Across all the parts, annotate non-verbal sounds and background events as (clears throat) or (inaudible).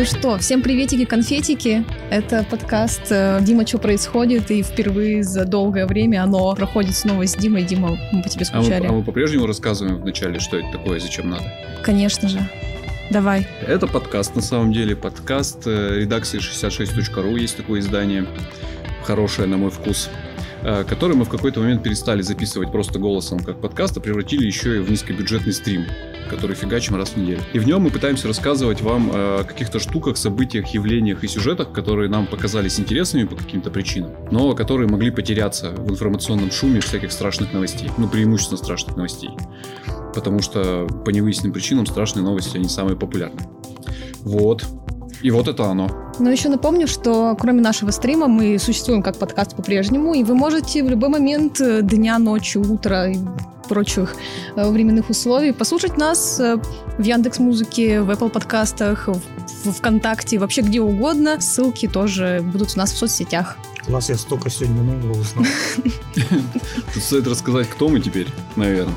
Ну что, всем приветики, конфетики. Это подкаст э, «Дима, что происходит?» И впервые за долгое время оно проходит снова с Димой. Дима, мы по тебе скучали. А мы, а мы по-прежнему рассказываем вначале, что это такое и зачем надо? Конечно же. Давай. Это подкаст, на самом деле, подкаст э, редакции 66.ru. Есть такое издание, хорошее, на мой вкус который мы в какой-то момент перестали записывать просто голосом как подкаст, а превратили еще и в низкобюджетный стрим который фигачим раз в неделю. И в нем мы пытаемся рассказывать вам о каких-то штуках, событиях, явлениях и сюжетах, которые нам показались интересными по каким-то причинам, но которые могли потеряться в информационном шуме всяких страшных новостей. Ну, преимущественно страшных новостей. Потому что по невыясненным причинам страшные новости, они самые популярные. Вот. И вот это оно. Но еще напомню, что кроме нашего стрима мы существуем как подкаст по-прежнему, и вы можете в любой момент э, дня, ночи, утра прочих э, временных условий, послушать нас э, в Яндекс Музыке, в Apple подкастах, в ВКонтакте, вообще где угодно. Ссылки тоже будут у нас в соцсетях. Класс, я столько сегодня нового узнал. (laughs) Тут стоит рассказать, кто мы теперь, наверное.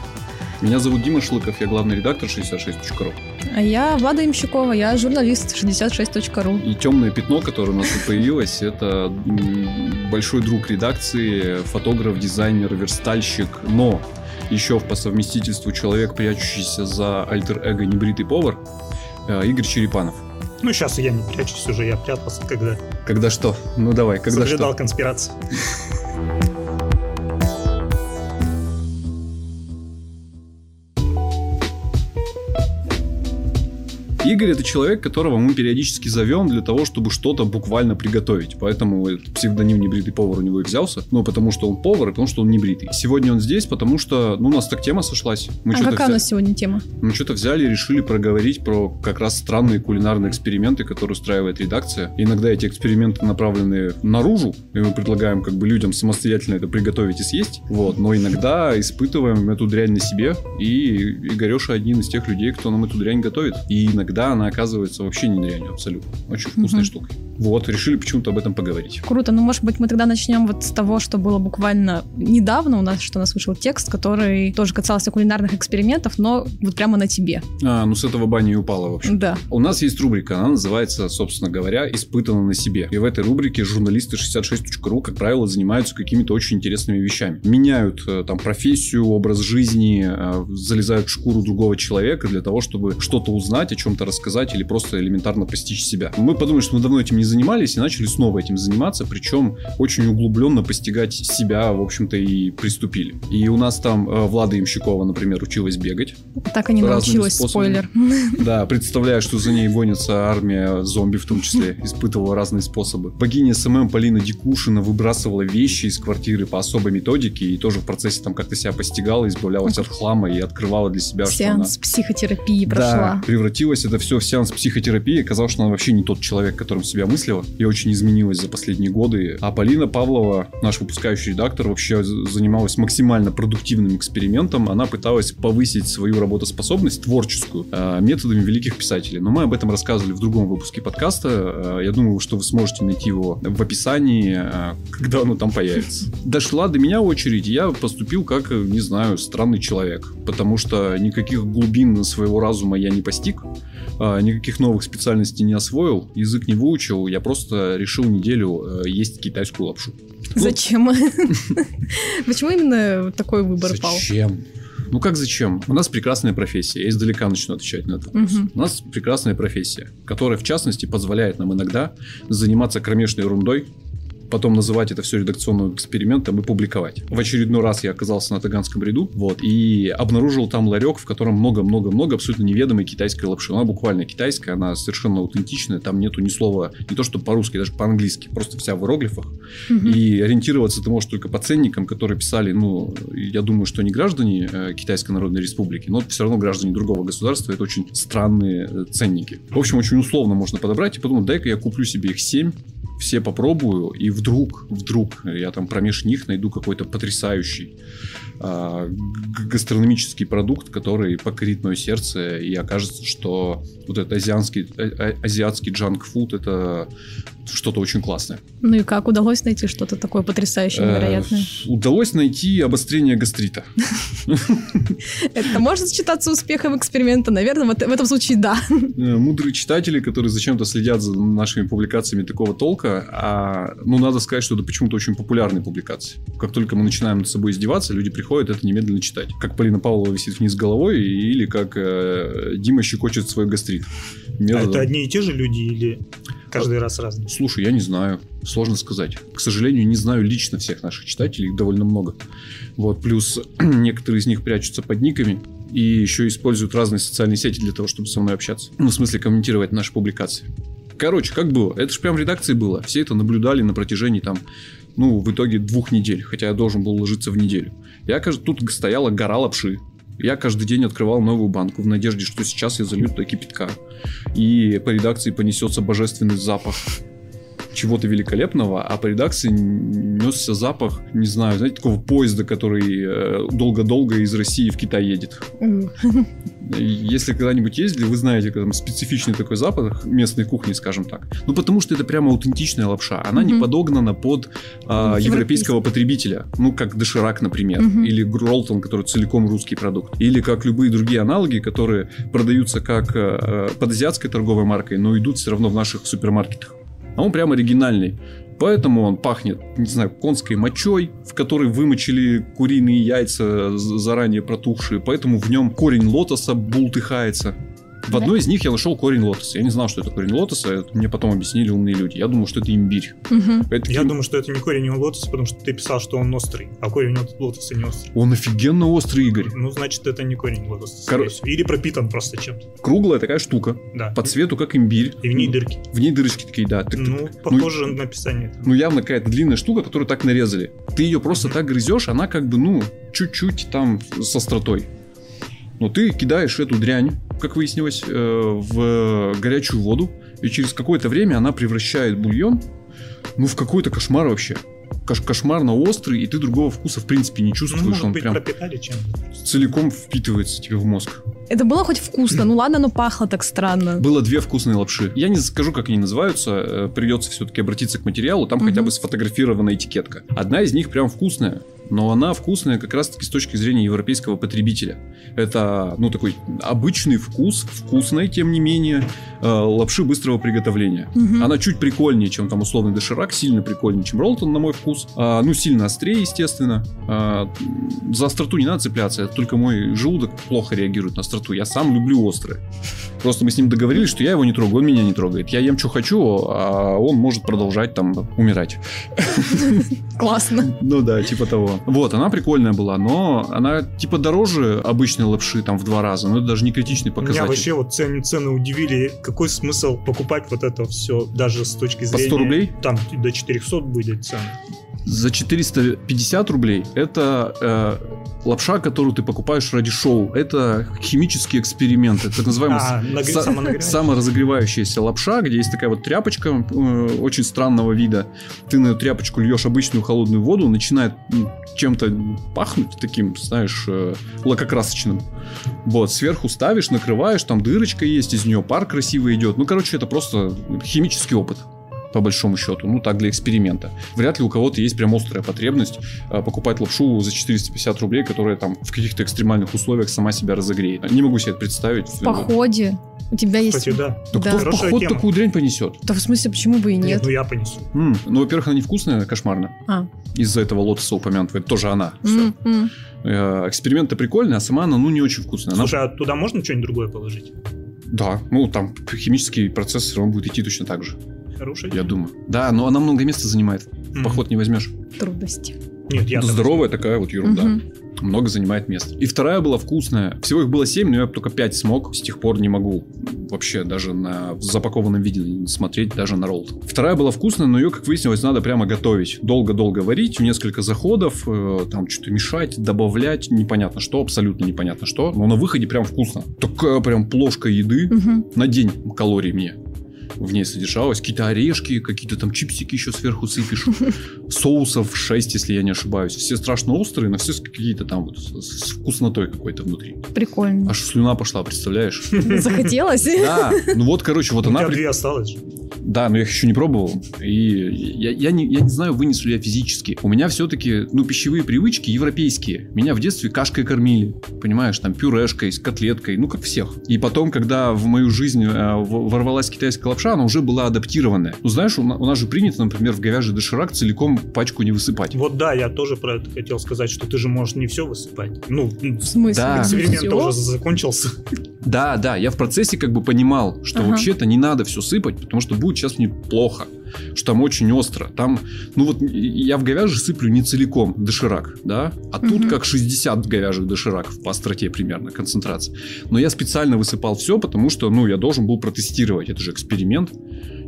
Меня зовут Дима Шлыков, я главный редактор 66.ru. А я Влада Имщукова, я журналист 66.ru. И темное пятно, которое у нас тут появилось, это большой друг редакции, фотограф, дизайнер, верстальщик, но еще по совместительству человек, прячущийся за альтер-эго небритый повар, э, Игорь Черепанов. Ну, сейчас я не прячусь уже, я прятался, когда... Когда что? Ну, давай, когда Соблюдал что? конспирацию. Игорь это человек, которого мы периодически зовем для того, чтобы что-то буквально приготовить. Поэтому псевдоним небритый повар у него и взялся. Ну, потому что он повар и потому что он небритый. Сегодня он здесь, потому что, ну, у нас так тема сошлась. Мы а какая взя... у нас сегодня тема? Мы что-то взяли и решили проговорить про как раз странные кулинарные эксперименты, которые устраивает редакция. Иногда эти эксперименты направлены наружу, и мы предлагаем как бы людям самостоятельно это приготовить и съесть. Вот. Но иногда испытываем эту дрянь на себе, и Игореша один из тех людей, кто нам эту дрянь готовит. И иногда иногда она оказывается вообще не дрянью абсолютно. Очень вкусной угу. штукой. Вот, решили почему-то об этом поговорить. Круто. Ну, может быть, мы тогда начнем вот с того, что было буквально недавно у нас, что у нас вышел текст, который тоже касался кулинарных экспериментов, но вот прямо на тебе. А, ну с этого бани и упала, в общем. Да. У нас есть рубрика, она называется, собственно говоря, «Испытано на себе». И в этой рубрике журналисты 66.ru, как правило, занимаются какими-то очень интересными вещами. Меняют э, там профессию, образ жизни, э, залезают в шкуру другого человека для того, чтобы что-то узнать, о чем-то рассказать или просто элементарно постичь себя. Мы подумали, что мы давно этим не занимались и начали снова этим заниматься, причем очень углубленно постигать себя, в общем-то, и приступили. И у нас там э, Влада Имщикова, например, училась бегать. Так и не научилась, способами. спойлер. (laughs) Да, представляю, что за ней гонится армия зомби в том числе, испытывала разные способы. Богиня SMM Полина Дикушина выбрасывала вещи из квартиры по особой методике и тоже в процессе там как-то себя постигала, избавлялась от хлама и открывала для себя, Сеанс что она... психотерапии прошла. Да, превратилась это все в сеанс психотерапии. Оказалось, что она вообще не тот человек, которым себя мыслила. И очень изменилась за последние годы. А Полина Павлова, наш выпускающий редактор, вообще занималась максимально продуктивным экспериментом. Она пыталась повысить свою работоспособность творческую э, методами великих писателей. Но мы об этом рассказывали в другом выпуске подкаста. Э, я думаю, что вы сможете найти его в описании, э, когда оно там появится. (laughs) Дошла до меня очередь, я поступил как, не знаю, странный человек. Потому что никаких глубин своего разума я не постиг. А, никаких новых специальностей не освоил, язык не выучил, я просто решил неделю э, есть китайскую лапшу. Ну, зачем? (laughs) Почему именно такой выбор пал? Зачем? Ну как зачем? У нас прекрасная профессия. Я издалека начну отвечать на этот вопрос. Угу. У нас прекрасная профессия, которая, в частности, позволяет нам иногда заниматься кромешной ерундой, потом называть это все редакционным экспериментом и публиковать. В очередной раз я оказался на Таганском ряду, вот, и обнаружил там ларек, в котором много-много-много абсолютно неведомой китайской лапши. Она буквально китайская, она совершенно аутентичная, там нету ни слова, не то что по-русски, даже по-английски, просто вся в иероглифах. Угу. И ориентироваться ты можешь только по ценникам, которые писали, ну, я думаю, что не граждане э, Китайской Народной Республики, но все равно граждане другого государства, это очень странные э, ценники. В общем, очень условно можно подобрать и подумать, дай-ка я куплю себе их 7, все попробую, и вдруг, вдруг я там промеж них найду какой-то потрясающий а, гастрономический продукт, который покорит мое сердце, и окажется, что вот этот азиатский, а, а, азиатский джанк-фуд это что-то очень классное. Ну и как? Удалось найти что-то такое потрясающее, невероятное? Э, удалось найти обострение гастрита. (laughs) Это может считаться успехом эксперимента? Наверное, в этом случае да. Э, мудрые читатели, которые зачем-то следят за нашими публикациями такого толка, а, ну, надо сказать, что это почему-то очень популярные публикации. Как только мы начинаем над собой издеваться, люди приходят это немедленно читать. Как Полина Павлова висит вниз головой, или как э, Дима щекочет свой гастрит. Методом. А это одни и те же люди или каждый раз разные? Слушай, я не знаю. Сложно сказать. К сожалению, не знаю лично всех наших читателей, их довольно много. Вот, плюс (clears throat) некоторые из них прячутся под никами и еще используют разные социальные сети для того, чтобы со мной общаться. Ну, в смысле, комментировать наши публикации. Короче, как было? Это же прям в редакции было. Все это наблюдали на протяжении там, ну, в итоге двух недель, хотя я должен был ложиться в неделю. Я, кажется, тут стояла гора лапши. Я каждый день открывал новую банку в надежде, что сейчас я залью туда кипятка. И по редакции понесется божественный запах чего-то великолепного, а по редакции несся запах, не знаю, знаете, такого поезда, который э, долго-долго из России в Китай едет. Если когда-нибудь ездили, вы знаете, там специфичный такой запах местной кухни, скажем так. Ну, потому что это прямо аутентичная лапша. Она не подогнана под а, европейского потребителя. Ну, как доширак, например. Или Гролтон, который целиком русский продукт. Или как любые другие аналоги, которые продаются как а, под азиатской торговой маркой, но идут все равно в наших супермаркетах а он прям оригинальный. Поэтому он пахнет, не знаю, конской мочой, в которой вымочили куриные яйца заранее протухшие. Поэтому в нем корень лотоса бултыхается. В одной из них я нашел корень лотоса. Я не знал, что это корень лотоса. Это мне потом объяснили умные люди. Я думал, что это имбирь. Угу. Это я думаю, что это не корень лотоса, потому что ты писал, что он острый. А корень лотоса не острый. Он офигенно острый, Игорь. Ну, значит, это не корень лотоса. Кор... Или пропитан просто чем-то. Круглая такая штука. Да. По цвету, как имбирь. И в ней дырки. В ней дырочки такие, да. Ты, ну, ты, похоже ну, на описание. Ну, явно какая-то длинная штука, которую так нарезали. Ты ее просто так грызешь, она как бы, ну, чуть-чуть там с остротой. Но ты кидаешь эту дрянь как выяснилось, э, в горячую воду, и через какое-то время она превращает бульон, ну, в какой-то кошмар вообще. Кош кошмарно острый, и ты другого вкуса в принципе не чувствуешь. Ну, может он быть, прям пропитали чем целиком впитывается тебе в мозг. Это было хоть вкусно? Ну ладно, но пахло так странно. Было две вкусные лапши. Я не скажу, как они называются. Э, придется все-таки обратиться к материалу. Там угу. хотя бы сфотографирована этикетка. Одна из них прям вкусная но она вкусная как раз-таки с точки зрения европейского потребителя. Это, ну, такой обычный вкус, вкусный, тем не менее, э, лапши быстрого приготовления. Угу. Она чуть прикольнее, чем там условный доширак, сильно прикольнее, чем роллтон, на мой вкус. А, ну, сильно острее, естественно. А, за остроту не надо цепляться, это только мой желудок плохо реагирует на остроту. Я сам люблю острое. Просто мы с ним договорились, что я его не трогаю, он меня не трогает. Я ем, что хочу, а он может продолжать там умирать. (laughs) Классно. Ну да, типа того. Вот, она прикольная была, но она типа дороже обычной лапши там в два раза, но это даже не критичный показатель. Меня вообще вот цены, цены удивили. Какой смысл покупать вот это все даже с точки зрения... По 100 рублей? Там до 400 будет цены за 450 рублей это э, лапша, которую ты покупаешь ради шоу. Это химический эксперимент. Это так называемая а, са- саморазогревающаяся лапша, где есть такая вот тряпочка э, очень странного вида. Ты на эту тряпочку льешь обычную холодную воду, начинает чем-то пахнуть таким, знаешь, э, лакокрасочным. Вот, сверху ставишь, накрываешь, там дырочка есть, из нее пар красивый идет. Ну, короче, это просто химический опыт по большому счету. Ну, так, для эксперимента. Вряд ли у кого-то есть прям острая потребность э, покупать лапшу за 450 рублей, которая там в каких-то экстремальных условиях сама себя разогреет. Не могу себе это представить. В походе. У тебя есть... Кстати, да. Да, да. кто в поход тема. такую дрянь понесет? Да в смысле, почему бы и нет? нет ну я понесу. М, ну, во-первых, она невкусная, кошмарно. А. Из-за этого лотоса упомянутого. Это тоже она. Все. Э, эксперимент-то прикольный, а сама она, ну, не очень вкусная. Слушай, она... а туда можно что-нибудь другое положить? Да, ну, там химический процесс все равно будет идти точно так же хорошая. Я думаю. Да, но она много места занимает. Mm-hmm. Поход не возьмешь. Трудности. Нет, я Здоровая такая вот ерунда. Mm-hmm много занимает места. И вторая была вкусная. Всего их было 7, но я только 5 смог. С тех пор не могу вообще даже на запакованном виде смотреть, даже на ролл. Вторая была вкусная, но ее, как выяснилось, надо прямо готовить. Долго-долго варить, несколько заходов, э, там что-то мешать, добавлять, непонятно что, абсолютно непонятно что. Но на выходе прям вкусно. Такая прям плошка еды угу. на день калорий мне. В ней содержалось. Какие-то орешки, какие-то там чипсики еще сверху сыпешь. (laughs) Соусов 6, если я не ошибаюсь. Все страшно острые, но все какие-то там вот с вкуснотой какой-то внутри. Прикольно. Аж слюна пошла, представляешь? Захотелось? Да. Ну вот, короче, вот У она... тебя две осталось. Да, но я их еще не пробовал. И я, я, не, я не знаю, вынесу ли я физически. У меня все-таки, ну, пищевые привычки европейские. Меня в детстве кашкой кормили. Понимаешь, там пюрешкой, с котлеткой, ну, как всех. И потом, когда в мою жизнь э, ворвалась китайская лапша, она уже была адаптированная. Ну, знаешь, у, у нас же принято, например, в говяжий доширак целиком пачку не высыпать. Вот да, я тоже про это хотел сказать, что ты же можешь не все высыпать. Ну, В смысле? Да. эксперимент уже закончился. Да, да, я в процессе как бы понимал, что Ага. вообще-то не надо все сыпать, потому что будет сейчас мне плохо, что там очень остро. Там, ну вот я в говяжий сыплю не целиком доширак, да, а тут Мгм. как 60 говяжьих дошираков по остроте примерно концентрация. Но я специально высыпал все, потому что, ну, я должен был протестировать, это же эксперимент.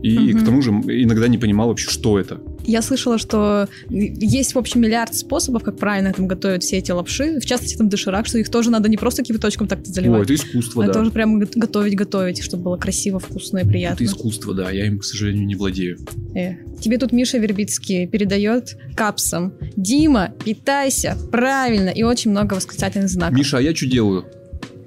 И Мгм. к тому же иногда не понимал вообще, что это. Я слышала, что есть, в общем, миллиард способов, как правильно там готовят все эти лапши. В частности, там доширак, что их тоже надо не просто кипяточком так-то О, заливать. это искусство, а да. тоже прямо го- готовить-готовить, чтобы было красиво, вкусно и Это приятно. искусство, да. Я им, к сожалению, не владею. Э. Тебе тут Миша Вербицкий передает капсом. Дима, питайся правильно и очень много восклицательных знаков. Миша, а я что делаю?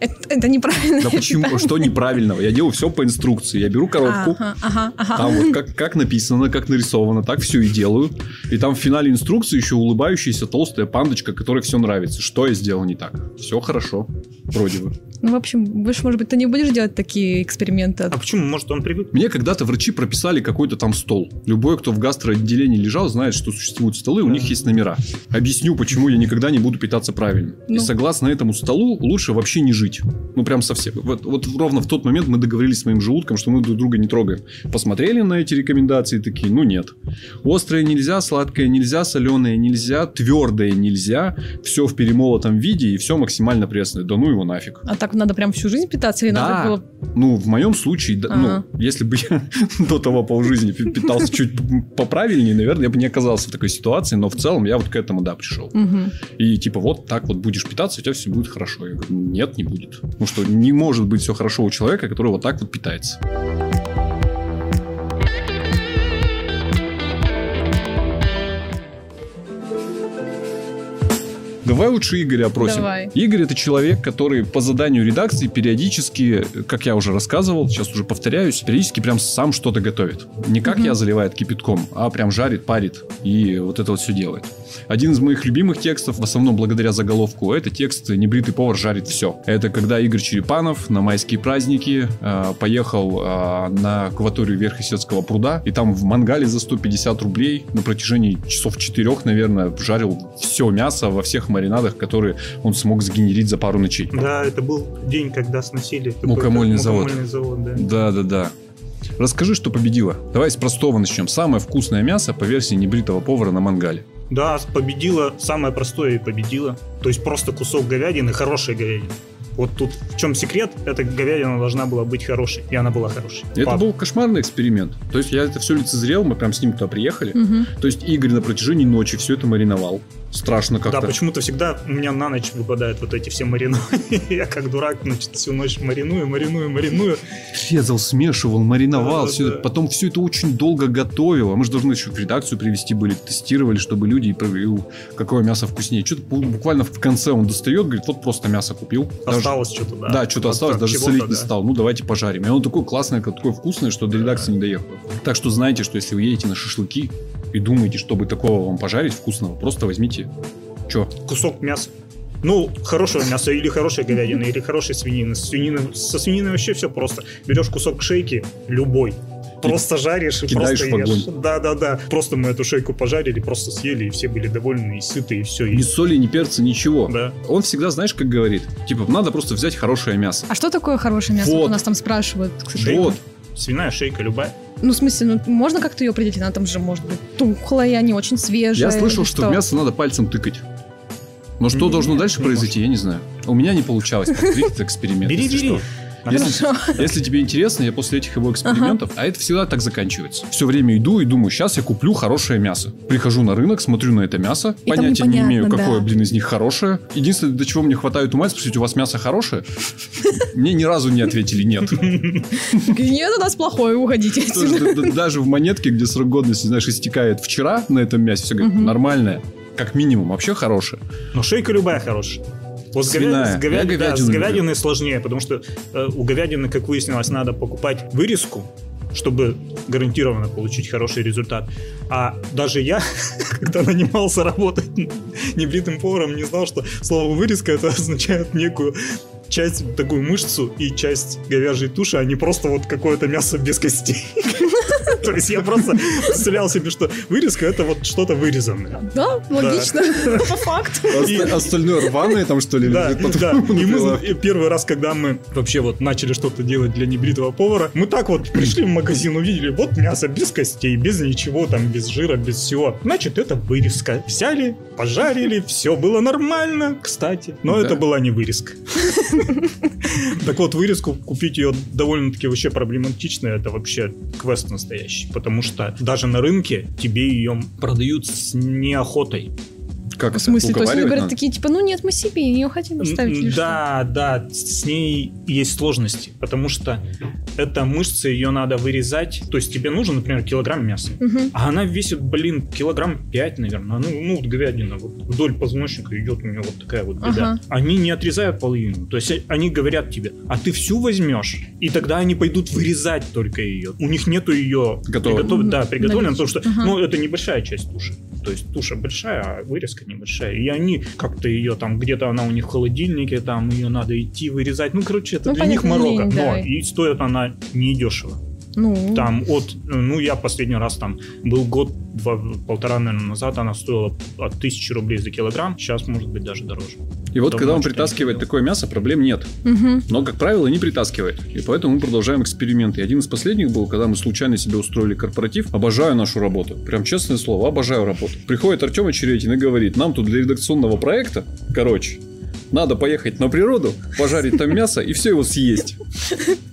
Это, это неправильно. Да почему? Что неправильного? Я делаю все по инструкции. Я беру коробку, Ага, ага, ага. Там вот как, как написано, как нарисовано, так все и делаю. И там в финале инструкции еще улыбающаяся толстая пандочка, которой все нравится. Что я сделал не так? Все хорошо. Вроде бы. Ну, в общем, больше, может быть, ты не будешь делать такие эксперименты. А почему? Может, он привык? Мне когда-то врачи прописали какой-то там стол. Любой, кто в гастроотделении лежал, знает, что существуют столы, у Да. них есть номера. Объясню, почему я никогда не буду питаться правильно. И Ну. согласно этому столу лучше вообще не жить. Ну, прям совсем. Вот, вот ровно в тот момент мы договорились с моим желудком, что мы друг друга не трогаем. Посмотрели на эти рекомендации, такие, ну нет. Острое нельзя, сладкое нельзя, соленое нельзя, твердое нельзя. Все в перемолотом виде и все максимально пресное. Да ну его нафиг. А так надо прям всю жизнь питаться или Да. надо было... Ну, в моем случае, да, Ага. ну, если бы я (laughs) до того полжизни пи- питался чуть поправильнее, наверное, я бы не оказался в такой ситуации, но в целом я вот к этому, да, пришел. И типа вот так вот будешь питаться, у тебя все будет хорошо. Я говорю, нет, не будет. Ну что, не может быть все хорошо у человека, который вот так вот питается. Давай лучше Игоря опросим. Давай. Игорь это человек, который по заданию редакции периодически, как я уже рассказывал, сейчас уже повторяюсь, периодически прям сам что-то готовит. Не как Мгм. я заливает кипятком, а прям жарит, парит и вот это вот все делает. Один из моих любимых текстов, в основном благодаря заголовку, это текст «Небритый повар жарит все». Это когда Игорь Черепанов на майские праздники э, поехал э, на акваторию Верхесецкого пруда, и там в мангале за 150 рублей на протяжении часов четырех, наверное, жарил все мясо во всех маринадах, которые он смог сгенерить за пару ночей. Да, это был день, когда сносили какой-то Мукомольный завод. мукомольный завод, да. Да-да-да. Расскажи, что победило. Давай с простого начнем. Самое вкусное мясо по версии небритого повара на мангале. Да, победила, самое простое и победила. То есть просто кусок говядины, хорошей говядины. Вот тут в чем секрет, эта говядина должна была быть хорошей, и она была хорошей. Это Пап, был кошмарный эксперимент. То есть я это все лицезрел, мы прям с ним туда приехали. Мгм. То есть Игорь на протяжении ночи все это мариновал. Страшно Да, как-то. почему-то всегда у меня на ночь выпадают вот эти все марины. (laughs) Я как дурак, значит, всю ночь мариную, мариную, мариную. Резал, смешивал, мариновал. Да, всё да. это. Потом все это очень долго готовил. А мы же должны еще в редакцию привести были, тестировали, чтобы люди проверили, какое мясо вкуснее. Что-то буквально в конце он достает, говорит, вот просто мясо купил. Даже- Осталось что-то, да. Да, что-то Вот осталось, даже солить не да. стал. Ну, давайте пожарим. И оно такое классное, такое вкусное, что до редакции не доехало. Так что знаете, что если вы едете на шашлыки и думаете, чтобы такого вам пожарить вкусного, просто возьмите... Че? Кусок мяса. Ну, хорошего мяса или хорошей говядины, или хорошей свинины. Свинина, со свининой вообще все просто. Берешь кусок шейки, любой, просто жаришь и просто в огонь. ешь. Да-да-да. Просто мы эту шейку пожарили, просто съели, и все были довольны, и сыты, и все. Ни соли, ни перца, ничего. Да. Он всегда, знаешь, как говорит? Типа, надо просто взять хорошее мясо. А что такое хорошее мясо? Вот. Вот У нас там спрашивают. Шейка. Вот. Свиная шейка любая. Ну, в смысле, ну, можно как-то ее определить? Она там же может быть тухлая, не очень свежая. Я слышал, или что в мясо надо пальцем тыкать. Но что Нет, должно дальше произойти, я не знаю. У меня не получалось повторить этот эксперимент. Бери, если бери. что. Если, (laughs) если тебе интересно, я после этих его экспериментов, ага. а это всегда так заканчивается. Все время иду и думаю, сейчас я куплю хорошее мясо. Прихожу на рынок, смотрю на это мясо, и понятия не имею, какое, да. блин, из них хорошее. Единственное, до чего мне хватает ума, спросить, у вас мясо хорошее? (laughs) Мне ни разу не ответили нет. Нет, у нас плохое, уходите. Даже в монетке, где срок годности, знаешь, истекает вчера на этом мясе, все говорит, нормальное. Как минимум, вообще хорошее. Но шейка любая хорошая. Вот Свиная. С, говяд... да, с говядиной сложнее, потому что э, у говядины, как выяснилось, надо покупать вырезку, чтобы гарантированно получить хороший результат. А даже я, (laughs) когда нанимался работать (laughs) небритым поваром, не знал, что слово вырезка это означает некую часть, такую мышцу и часть говяжьей туши, а не просто вот какое-то мясо без костей. (laughs) (laughs) То есть я просто представлял себе, что вырезка это вот что-то вырезанное. Да, логично. (laughs) По факту. Остальное рваное там что ли? Да, да. И мы первый раз, когда мы вообще вот начали что-то делать для небритого повара, мы так вот пришли в магазин, увидели, вот мясо без костей, без ничего там, без жира, без всего. Значит, это вырезка. Взяли, пожарили, все было нормально, кстати. Но это была не вырезка. Так вот, вырезку купить ее довольно-таки вообще проблематично. Это вообще квест настоящий. Потому что даже на рынке тебе ее продают с неохотой. Как в смысле? То есть они говорят такие, типа, ну нет, мы себе ее хотим оставить. Да, да, с ней есть сложности, потому что эта мышца, ее надо вырезать. То есть тебе нужен, например, килограмм мяса, а она весит, блин, килограмм 5, наверное. Ну, ну вот говядина, вот вдоль позвоночника идет у нее вот такая вот беда. Они не отрезают половину. То есть они говорят тебе, а ты всю возьмешь, и тогда они пойдут вырезать только ее. У них нету ее приготов... да, приготовлено, потому что ну, это небольшая часть туши. То есть туша большая, а вырезка небольшая. И они как-то ее там, где-то она у них в холодильнике, там ее надо идти вырезать. Ну, короче, это ну, для них. Лень, да. Но и стоит она не дешево. Ну. Там от, ну, я последний раз там был год, два, полтора, наверное, назад, она стоила от тысячи рублей за килограмм, сейчас может быть даже дороже. И вот, Давно когда он притаскивает такое мясо, проблем нет. Угу. Но, как правило, не притаскивает. И поэтому мы продолжаем эксперименты. И один из последних был, когда мы случайно себе устроили корпоратив. Обожаю нашу работу. Прям честное слово, обожаю работу. Приходит Артем Очеретин и говорит, нам тут для редакционного проекта, короче, надо поехать на природу, пожарить там мясо и все его съесть.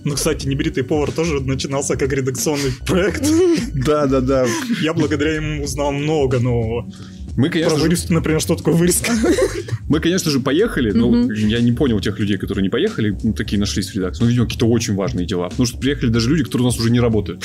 Ну, кстати, небритый повар тоже начинался как редакционный проект. Да, да, да. Я благодаря ему узнал много нового. Мы, конечно Про вырезку, например, что такое вырезка? (laughs) Мы, конечно же, поехали, но я не понял тех людей, которые не поехали, ну, такие нашлись в редакции. Ну, видимо, какие-то очень важные дела. Потому что приехали даже люди, которые у нас уже не работают.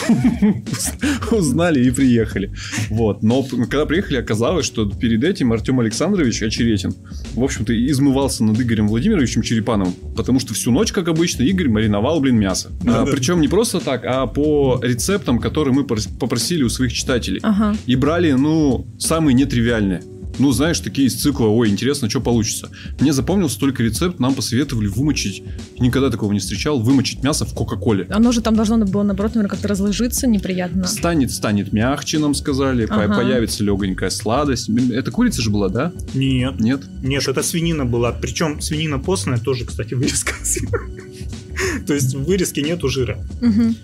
(laughs) Узнали и приехали. Вот. Но когда приехали, оказалось, что перед этим Артем Александрович Очеретин, в общем-то, измывался над Игорем Владимировичем Черепановым, потому что всю ночь, как обычно, Игорь мариновал, блин, мясо. А, причем не просто так, а по рецептам, которые мы попросили у своих читателей. И брали, ну, самые нетривиальные реальные. Ну, знаешь, такие из цикла, ой, интересно, что получится. Мне запомнился только рецепт, нам посоветовали вымочить, никогда такого не встречал, вымочить мясо в Кока-Коле. Оно же там должно было, наоборот, наверное, как-то разложиться неприятно. Станет, станет мягче, нам сказали, ага. появится легонькая сладость. Это курица же была, да? Нет. Нет? Нет, это свинина была. Причем свинина постная тоже, кстати, вырезка. (laughs) То есть в вырезке нету жира. Угу.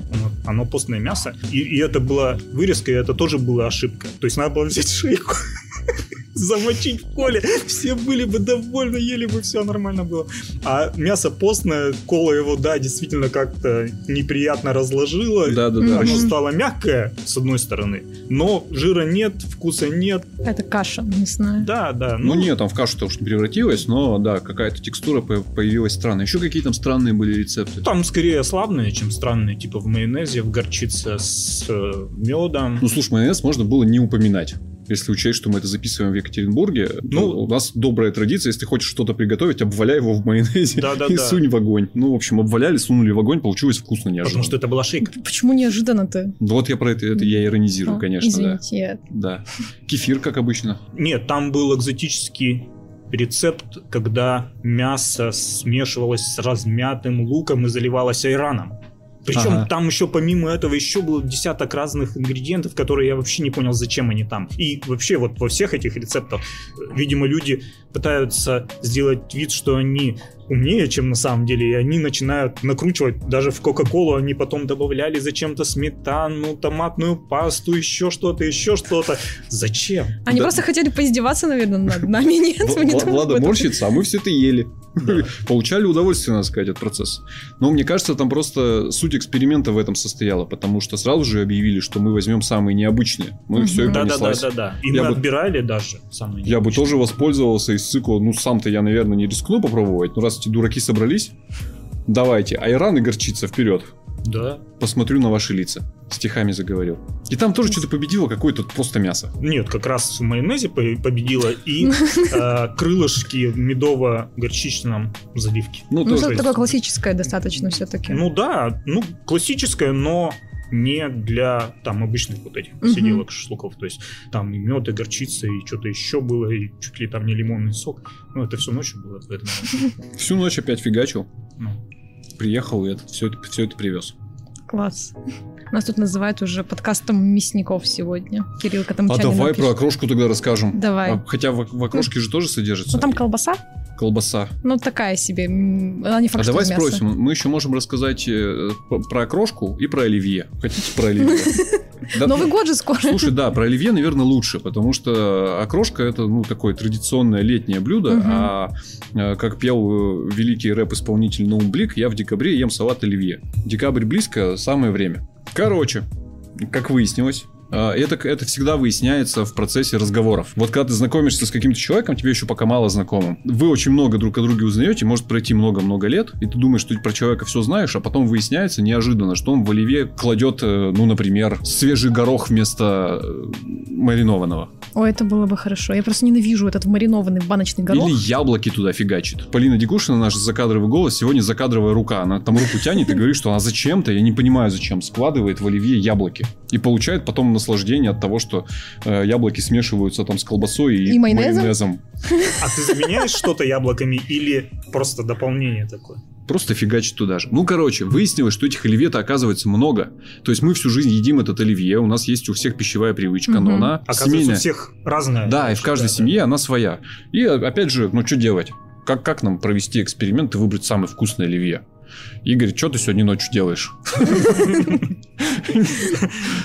Оно, постное мясо. И, и это была вырезка, и это тоже была ошибка. То есть надо было взять шейку замочить в коле. Все были бы довольны, ели бы, все нормально было. А мясо постное, кола его, да, действительно как-то неприятно разложило. Да, да, да. Оно стало мягкое, с одной стороны, но жира нет, вкуса нет. Это каша мясная. Да, да. Ну, ну нет, там в кашу тоже не превратилась, но да, какая-то текстура появилась странная. Еще какие там странные были рецепты? Там скорее слабные, чем странные, типа в майонезе, в горчице с э, медом. Ну, слушай, майонез можно было не упоминать если учесть, что мы это записываем в Екатеринбурге, ну, у нас добрая традиция, если хочешь что-то приготовить, обваляй его в майонезе да, да, и да. сунь в огонь. Ну, в общем, обваляли, сунули в огонь, получилось вкусно неожиданно. Потому что это была шейка. Почему неожиданно-то? Вот я про это, это я иронизирую, а, конечно, извините. да. Да. Кефир, как обычно. Нет, там был экзотический рецепт, когда мясо смешивалось с размятым луком и заливалось айраном. Причем ага. там еще помимо этого еще было десяток разных ингредиентов, которые я вообще не понял, зачем они там. И вообще вот во всех этих рецептах, видимо, люди пытаются сделать вид, что они умнее, чем на самом деле, и они начинают накручивать. Даже в Кока-Колу они потом добавляли зачем-то сметану, томатную пасту, еще что-то, еще что-то. Зачем? Они да. просто хотели поиздеваться, наверное, над нами, (laughs) нет? Влада морщится, а мы все это ели. (laughs) Получали удовольствие, надо сказать, от процесса. Но мне кажется, там просто суть эксперимента в этом состояла, потому что сразу же объявили, что мы возьмем самые необычные. Ну и все, и понеслась. Да, да, да, да. И мы отбирали даже самые Я бы тоже воспользовался из цикла, ну сам-то я, наверное, не рискну попробовать, но раз эти дураки собрались, давайте, айран и горчица вперед. Да. Посмотрю на ваши лица. Стихами заговорил. И там тоже что-то победило, какое-то просто мясо. Нет, как раз в майонезе победило и (laughs) э, крылышки в медово-горчичном заливке. Ну, ну что такое классическое достаточно все-таки. Ну да, ну классическое, но не для там обычных вот этих посиделок, шашлыков. То есть там и мед, и горчица, и что-то еще было, и чуть ли там не лимонный сок. Ну, это всю ночь было. Всю ночь опять фигачил. Ну. Приехал и это, все, это, все это привез. Класс. Нас тут называют уже подкастом мясников сегодня. Кирилл там А давай напишет. про окрошку тогда расскажем. Давай. А, хотя в, в окрошке же тоже содержится. Ну там колбаса. Колбаса. Ну такая себе. Она не факт, А давай спросим. Мы еще можем рассказать э, про окрошку и про оливье. Хотите про оливье? (laughs) Новый год же скоро. Слушай, да, про оливье, наверное, лучше, потому что окрошка это ну такое традиционное летнее блюдо, а э, как пел э, великий рэп-исполнитель Ноум Блик, я в декабре ем салат оливье. Декабрь близко, самое время. Короче, как выяснилось, а, это, это всегда выясняется в процессе разговоров. Вот когда ты знакомишься с каким-то человеком, тебе еще пока мало знакомым. Вы очень много друг о друге узнаете, может пройти много-много лет, и ты думаешь, что ты про человека все знаешь, а потом выясняется неожиданно, что он в оливье кладет, э, ну, например, свежий горох вместо э, маринованного. О, это было бы хорошо. Я просто ненавижу этот маринованный баночный горох. Или яблоки туда фигачит. Полина Дегушина, наш закадровый голос, сегодня закадровая рука. Она там руку тянет и говорит, что она зачем-то, я не понимаю зачем, складывает в оливье яблоки. И получает потом наслаждение от того, что э, яблоки смешиваются там с колбасой и, и майонезом. майонезом. А ты заменяешь что-то яблоками или просто дополнение такое? Просто фигачит туда же. Ну, короче, выяснилось, что этих оливье-то оказывается много. То есть мы всю жизнь едим этот оливье, у нас есть у всех пищевая привычка, угу. но она Оказывается, семейная. у всех разная. Да, и в каждой да, семье да. она своя. И опять же, ну, что делать? Как, как нам провести эксперимент и выбрать самый вкусный оливье? Игорь, что ты сегодня ночью делаешь?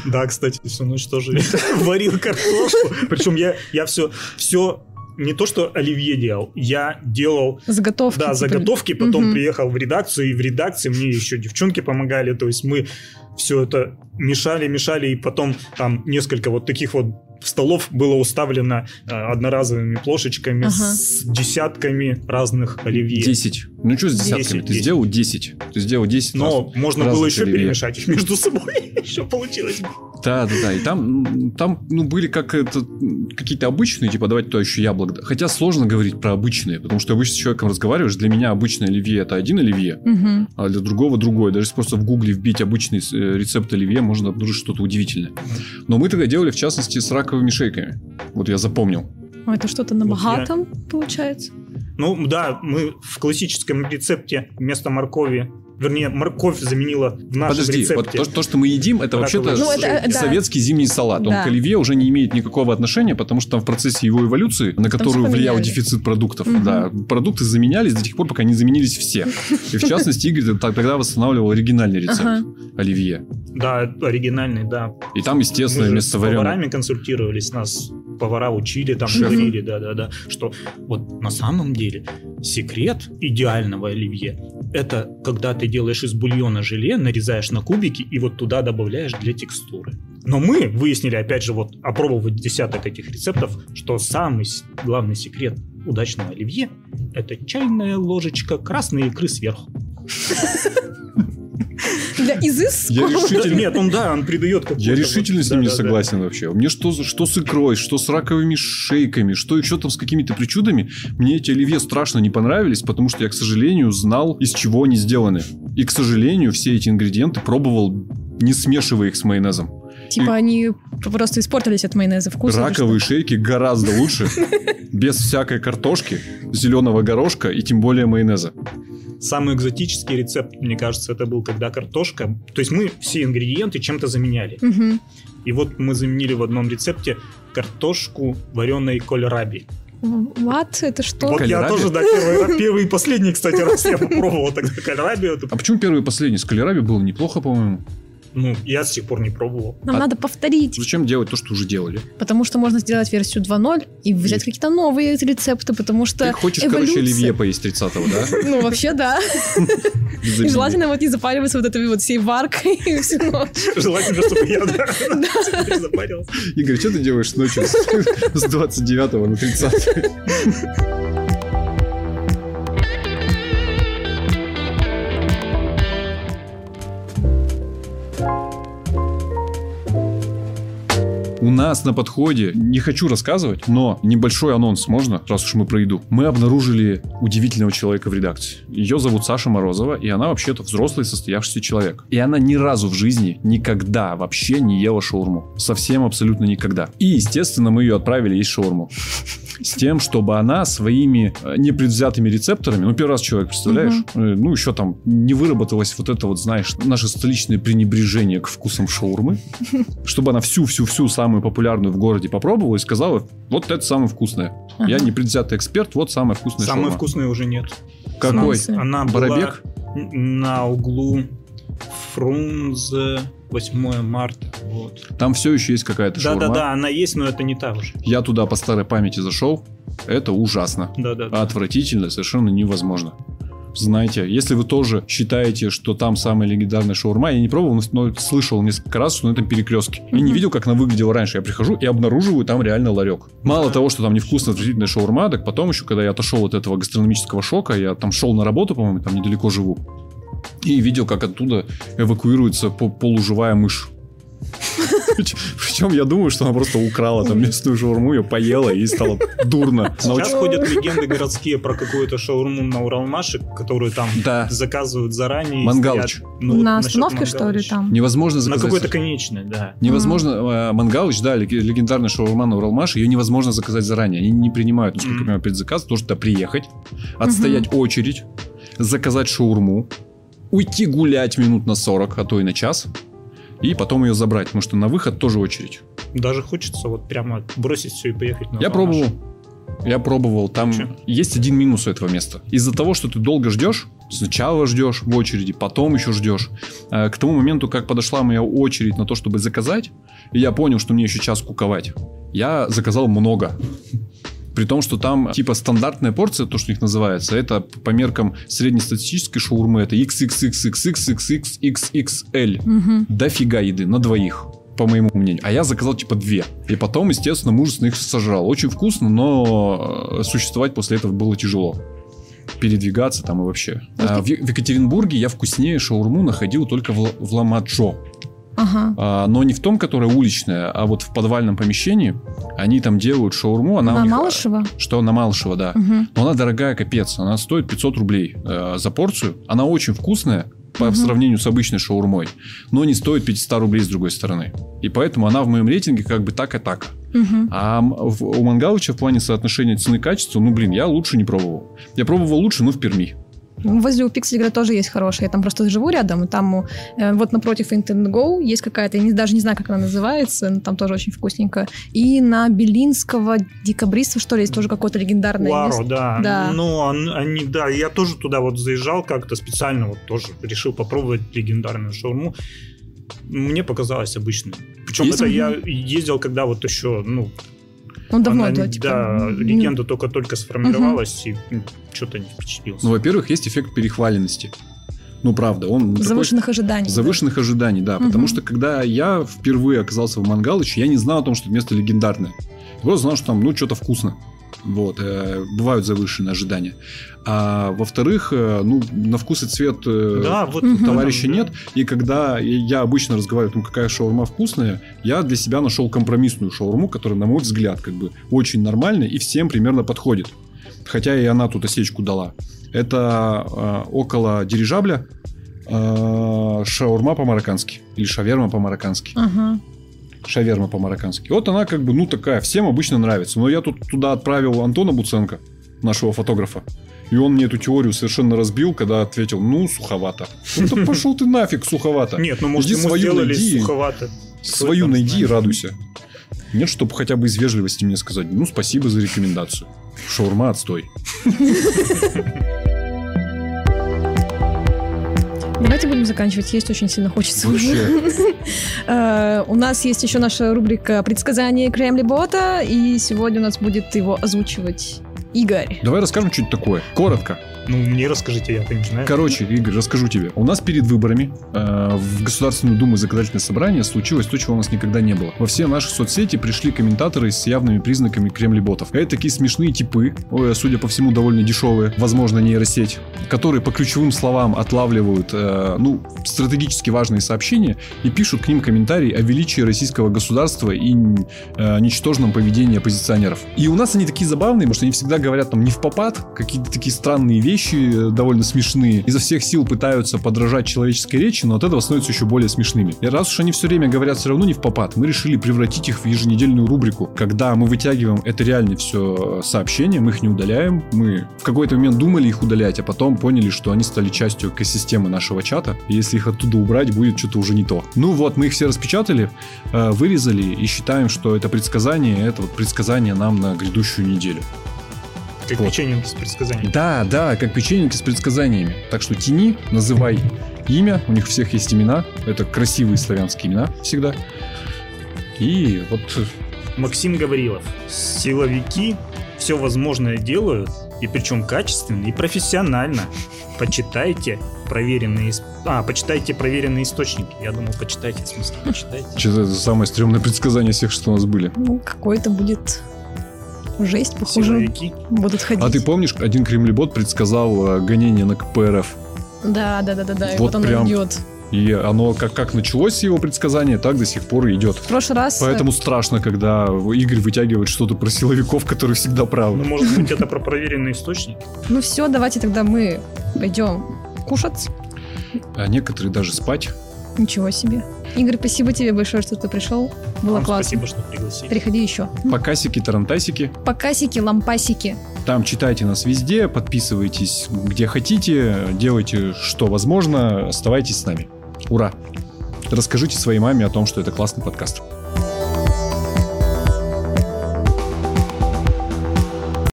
Да, кстати, всю ночь тоже (laughs) варил картошку. Причем я, я все, все не то, что оливье делал, я делал... Заготовки. Да, заготовки, потом угу. приехал в редакцию, и в редакции мне еще девчонки помогали, то есть мы все это мешали, мешали, и потом там несколько вот таких вот столов было уставлено э, одноразовыми плошечками ага. с десятками разных оливье. Десять. Ну что с десятками? 10, Ты 10. сделал десять. Ты сделал десять. Но можно было еще оливье. перемешать их между собой. (laughs) еще получилось. Да, да, да. И там, там ну, были как это, какие-то обычные, типа, давайте туда еще яблок. Хотя сложно говорить про обычные, потому что обычно с человеком разговариваешь. Для меня обычное оливье это один оливье, угу. а для другого другой. Даже если просто в гугле вбить обычный э, рецепт оливье, можно обнаружить что-то удивительное. Но мы тогда делали, в частности, с раковыми шейками. Вот я запомнил. А это что-то на богатом, вот я... получается? Ну да, мы в классическом рецепте вместо моркови вернее, морковь заменила в нашем Подожди, рецепте. Вот то, то, что мы едим, это вообще-то ну, это, советский да. зимний салат. Он да. к оливье уже не имеет никакого отношения, потому что там в процессе его эволюции, на которую влиял дефицит продуктов, угу. да, продукты заменялись до тех пор, пока не заменились все. И в частности, Игорь тогда восстанавливал оригинальный рецепт ага. оливье. Да, оригинальный, да. И там, естественно, мы вместо вареного... с поварами консультировались, нас повара учили, там говорили, да-да-да, что вот на самом деле секрет идеального оливье это когда ты делаешь из бульона желе, нарезаешь на кубики и вот туда добавляешь для текстуры. Но мы выяснили, опять же, вот опробовав десяток этих рецептов, что самый главный секрет удачного оливье – это чайная ложечка красной икры сверху. (laughs) Для изыска? Я решительно... Нет, он да, он придает какую-то... Я решительно с ним не согласен вообще. Мне что, что с икрой, что с раковыми шейками, что еще там с какими-то причудами, мне эти оливье страшно не понравились, потому что я, к сожалению, знал, из чего они сделаны. И, к сожалению, все эти ингредиенты пробовал, не смешивая их с майонезом. Типа и... они просто испортились от майонеза вкуса. Раковые шейки гораздо лучше. (laughs) Без всякой картошки, зеленого горошка и тем более майонеза. Самый экзотический рецепт, мне кажется, это был, когда картошка... То есть мы все ингредиенты чем-то заменяли. Угу. И вот мы заменили в одном рецепте картошку вареной кольраби. Ват, это что? Вот я Кальраби? тоже, да, первый, первый и последний, кстати, раз я попробовал тогда кальраби. это- А почему первый и последний? С калераби было неплохо, по-моему. Ну, я с тех пор не пробовал. Нам А- надо повторить, Зачем делать то, что уже делали? потому что можно сделать версию 2.0 и взять какие-то новые рецепты, потому что Ты хочешь, короче, эволюция. оливье поесть 30-го, да? (laughs) Ну, вообще, да. (laughs) И желательно вот не запариваться вот этой вот всей варкой всю ночь. (laughs) Желательно, чтобы я да, не запарился. Игорь, что ты делаешь ночью с с 29 на 30? Bye. У нас на подходе, не хочу рассказывать, но небольшой анонс можно, раз уж мы про еду. Мы обнаружили удивительного человека в редакции. Ее зовут Саша Морозова, и она вообще-то взрослый состоявшийся человек. И она ни разу в жизни никогда вообще не ела шаурму. Совсем абсолютно никогда. И, естественно, мы ее отправили есть шаурму. С тем, чтобы она своими э, непредвзятыми рецепторами, ну, первый раз человек, представляешь? Э, Ну, еще там не выработалось вот это вот, знаешь, наше столичное пренебрежение к вкусам шаурмы, (laughs) чтобы она всю-всю-всю самую популярную в городе попробовала и сказала, вот это самое вкусное. Я Ага. непредвзятый эксперт, вот самая вкусная Самые шаурма. вкусные уже нет. Какой? Она была Барабек? на углу Фрунзе 8 марта. Вот. Там все еще есть какая-то шаурма. Да-да-да, она есть, но это не та уже. Я туда по старой памяти зашел. Это ужасно. Да-да-да. Отвратительно, совершенно невозможно. Знаете, если вы тоже считаете, что там самая легендарная шаурма, я не пробовал, но слышал несколько раз, что на этом перекрестке. Я не видел, как она выглядела раньше. Я прихожу и обнаруживаю там реально ларек. Мало того, что там невкусная, отвратительная шаурма, так потом еще, когда я отошел от этого гастрономического шока, я там шел на работу, по-моему, там недалеко живу, и видел, как оттуда эвакуируется по- полуживая мышь. (laughs) Причем я думаю, что она просто украла там местную шаурму, ее поела и стало дурно. Сейчас (laughs) ходят легенды городские про какую-то шаурму на Уралмаше, которую там Да. заказывают заранее. и Мангалыч. стоят. Ну, На остановке, что ли, там? Невозможно На заказать. какой-то конечной, да. Невозможно, э, Мангалыч, да, лег- легендарная шаурма на Уралмаш, ее невозможно заказать заранее. Они не принимают, насколько я понимаю, предзаказ. Должен туда приехать, отстоять очередь, заказать шаурму, уйти гулять минут на 40, а то и на час, и потом ее забрать, потому что на выход тоже очередь. Даже хочется вот прямо бросить все и поехать на Я Уралмаш. пробовал. Я пробовал. Там Чё? есть один минус у этого места. Из-за того, что ты долго ждешь, сначала ждешь в очереди, потом еще ждешь. Э, К тому моменту, как подошла моя очередь на то, чтобы заказать, и я понял, что мне еще час куковать, я заказал много. При том, что там типа стандартная порция, то, что у них называется, это по меркам среднестатистической шаурмы, это XXXXXXXXL. Мгм. Дофига еды на двоих, по моему мнению. А я заказал типа две. И потом, естественно, мужественно их сожрал. Очень вкусно, но э, существовать после этого было тяжело. Передвигаться там и вообще. А, в, в Екатеринбурге я вкуснее шаурму находил только в, в Ламаджо. Ага. А, но не в том, которая уличная, а вот в подвальном помещении. Они там делают шаурму. Она На них- Малышева? Что на Малышева, да. Мгм. Но она дорогая, капец. Она стоит 500 рублей э, за порцию. Она очень вкусная по Мгм. сравнению с обычной шаурмой, но не стоит 500 рублей с другой стороны. И поэтому она в моем рейтинге как бы так и так. А в- у Мангалыча в плане соотношения цены-качества, ну, блин, я лучше не пробовал. Я пробовал лучше, но в Перми. Ну, Возле у Пиксельгра тоже есть хорошая. Я там просто живу рядом, и там э, вот напротив Intent Go есть какая-то, я не, даже не знаю, как она называется, но там тоже очень вкусненько. И на Белинского декабриста, что ли, есть тоже какое-то легендарное Уаро, место. да. Да. Ну, он- они, да, я тоже туда вот заезжал как-то специально, вот тоже решил попробовать легендарную шаурму. Мне показалось обычной. Причем Есть? это я ездил, когда вот еще, ну, Он давно, она, да, типа, да, м, легенда только-только сформировалась, и что-то не впечатлился. Ну, во-первых, есть эффект перехваленности. Ну, правда, он... такой- завышенных ожиданий. да. Завышенных ожиданий, да. Мгм. Потому что когда я впервые оказался в Мангалыче, я не знал о том, что место легендарное. Я просто знал, что там, ну, что-то вкусно. Вот, э, бывают завышенные ожидания. А во-вторых, э, ну, на вкус и цвет э, да, вот товарища да. нет. И когда я обычно разговариваю, ну, какая шаурма вкусная, я для себя нашел компромиссную шаурму, которая, на мой взгляд, как бы очень нормальная и всем примерно подходит. Хотя и она тут осечку дала. Это э, около дирижабля э, шаурма по-мароккански. Или шаверма по-мароккански. Ага. Шаверма по-мароккански. Вот она как бы, ну, такая, всем обычно нравится. Но я тут туда отправил Антона Буценко, нашего фотографа. И он мне эту теорию совершенно разбил, когда ответил, ну, суховато. Ну, да пошел ты нафиг, суховато. Нет, ну может Иди ему свою сделали найди. суховато. Свою найди и радуйся. Нет, чтобы хотя бы из вежливости мне сказать, ну, спасибо за рекомендацию. Шаурма отстой. (laughs) Давайте будем заканчивать. Есть очень сильно хочется. (laughs) Э, У нас есть еще наша рубрика «Предсказание Кремли Бота», и сегодня у нас будет его озвучивать Игорь. Давай расскажем что-нибудь такое. Коротко. Ну, мне расскажите, я-то не знаю. Короче, Игорь, расскажу тебе. У нас перед выборами э, в Государственную Думу и Законодательное собрание случилось то, чего у нас никогда не было. Во все наши соцсети пришли комментаторы с явными признаками кремлеботов. Это такие смешные типы, ой, судя по всему, довольно дешевые, возможно, нейросеть, которые по ключевым словам отлавливают, э, ну, стратегически важные сообщения и пишут к ним комментарии о величии российского государства и э, ничтожном поведении оппозиционеров. И у нас они такие забавные, потому что они всегда говорят там не в попад, какие-то такие странные вещи, вещи довольно смешные. Изо всех сил пытаются подражать человеческой речи, но от этого становятся еще более смешными. И раз уж они все время говорят все равно не в попад, мы решили превратить их в еженедельную рубрику, когда мы вытягиваем это реально все сообщения, мы их не удаляем, мы в какой-то момент думали их удалять, а потом поняли, что они стали частью экосистемы нашего чата, и если их оттуда убрать, будет что-то уже не то. Ну вот, мы их все распечатали, э, вырезали и считаем, что это предсказание, это вот предсказание нам на грядущую неделю. Как вот. печенье с предсказаниями. Да, да, как печеньки с предсказаниями. Так что тяни, называй имя, у них всех есть имена. Это красивые славянские имена всегда. И вот... Максим Гаврилов. Силовики все возможное делают, и причем качественно и профессионально. Почитайте проверенные... А, почитайте проверенные источники. Я думал, почитайте, в смысле, почитайте. Что-то это самое стрёмное предсказание всех, что у нас были. Ну, какое-то будет жесть, похоже, Силовики. будут ходить. А ты помнишь, один кремлебот предсказал э, гонение на КПРФ? Да, да, да, да, да. И Вот вот оно прям. идет. И оно как, как началось его предсказания, так до сих пор и идет. В прошлый раз... э, Поэтому страшно, когда Игорь вытягивает что-то про силовиков, которые всегда Ну, правы. может быть, это про проверенные источники? Ну все, давайте тогда мы пойдем кушать. А некоторые даже спать. Ничего себе. Игорь, спасибо тебе большое, что ты пришел. Было Вам классно. спасибо, что пригласили. Приходи еще. Покасики, тарантасики. Покасики, лампасики. Там читайте нас везде, подписывайтесь где хотите, делайте что возможно, оставайтесь с нами. Ура! Расскажите своей маме о том, что это классный подкаст.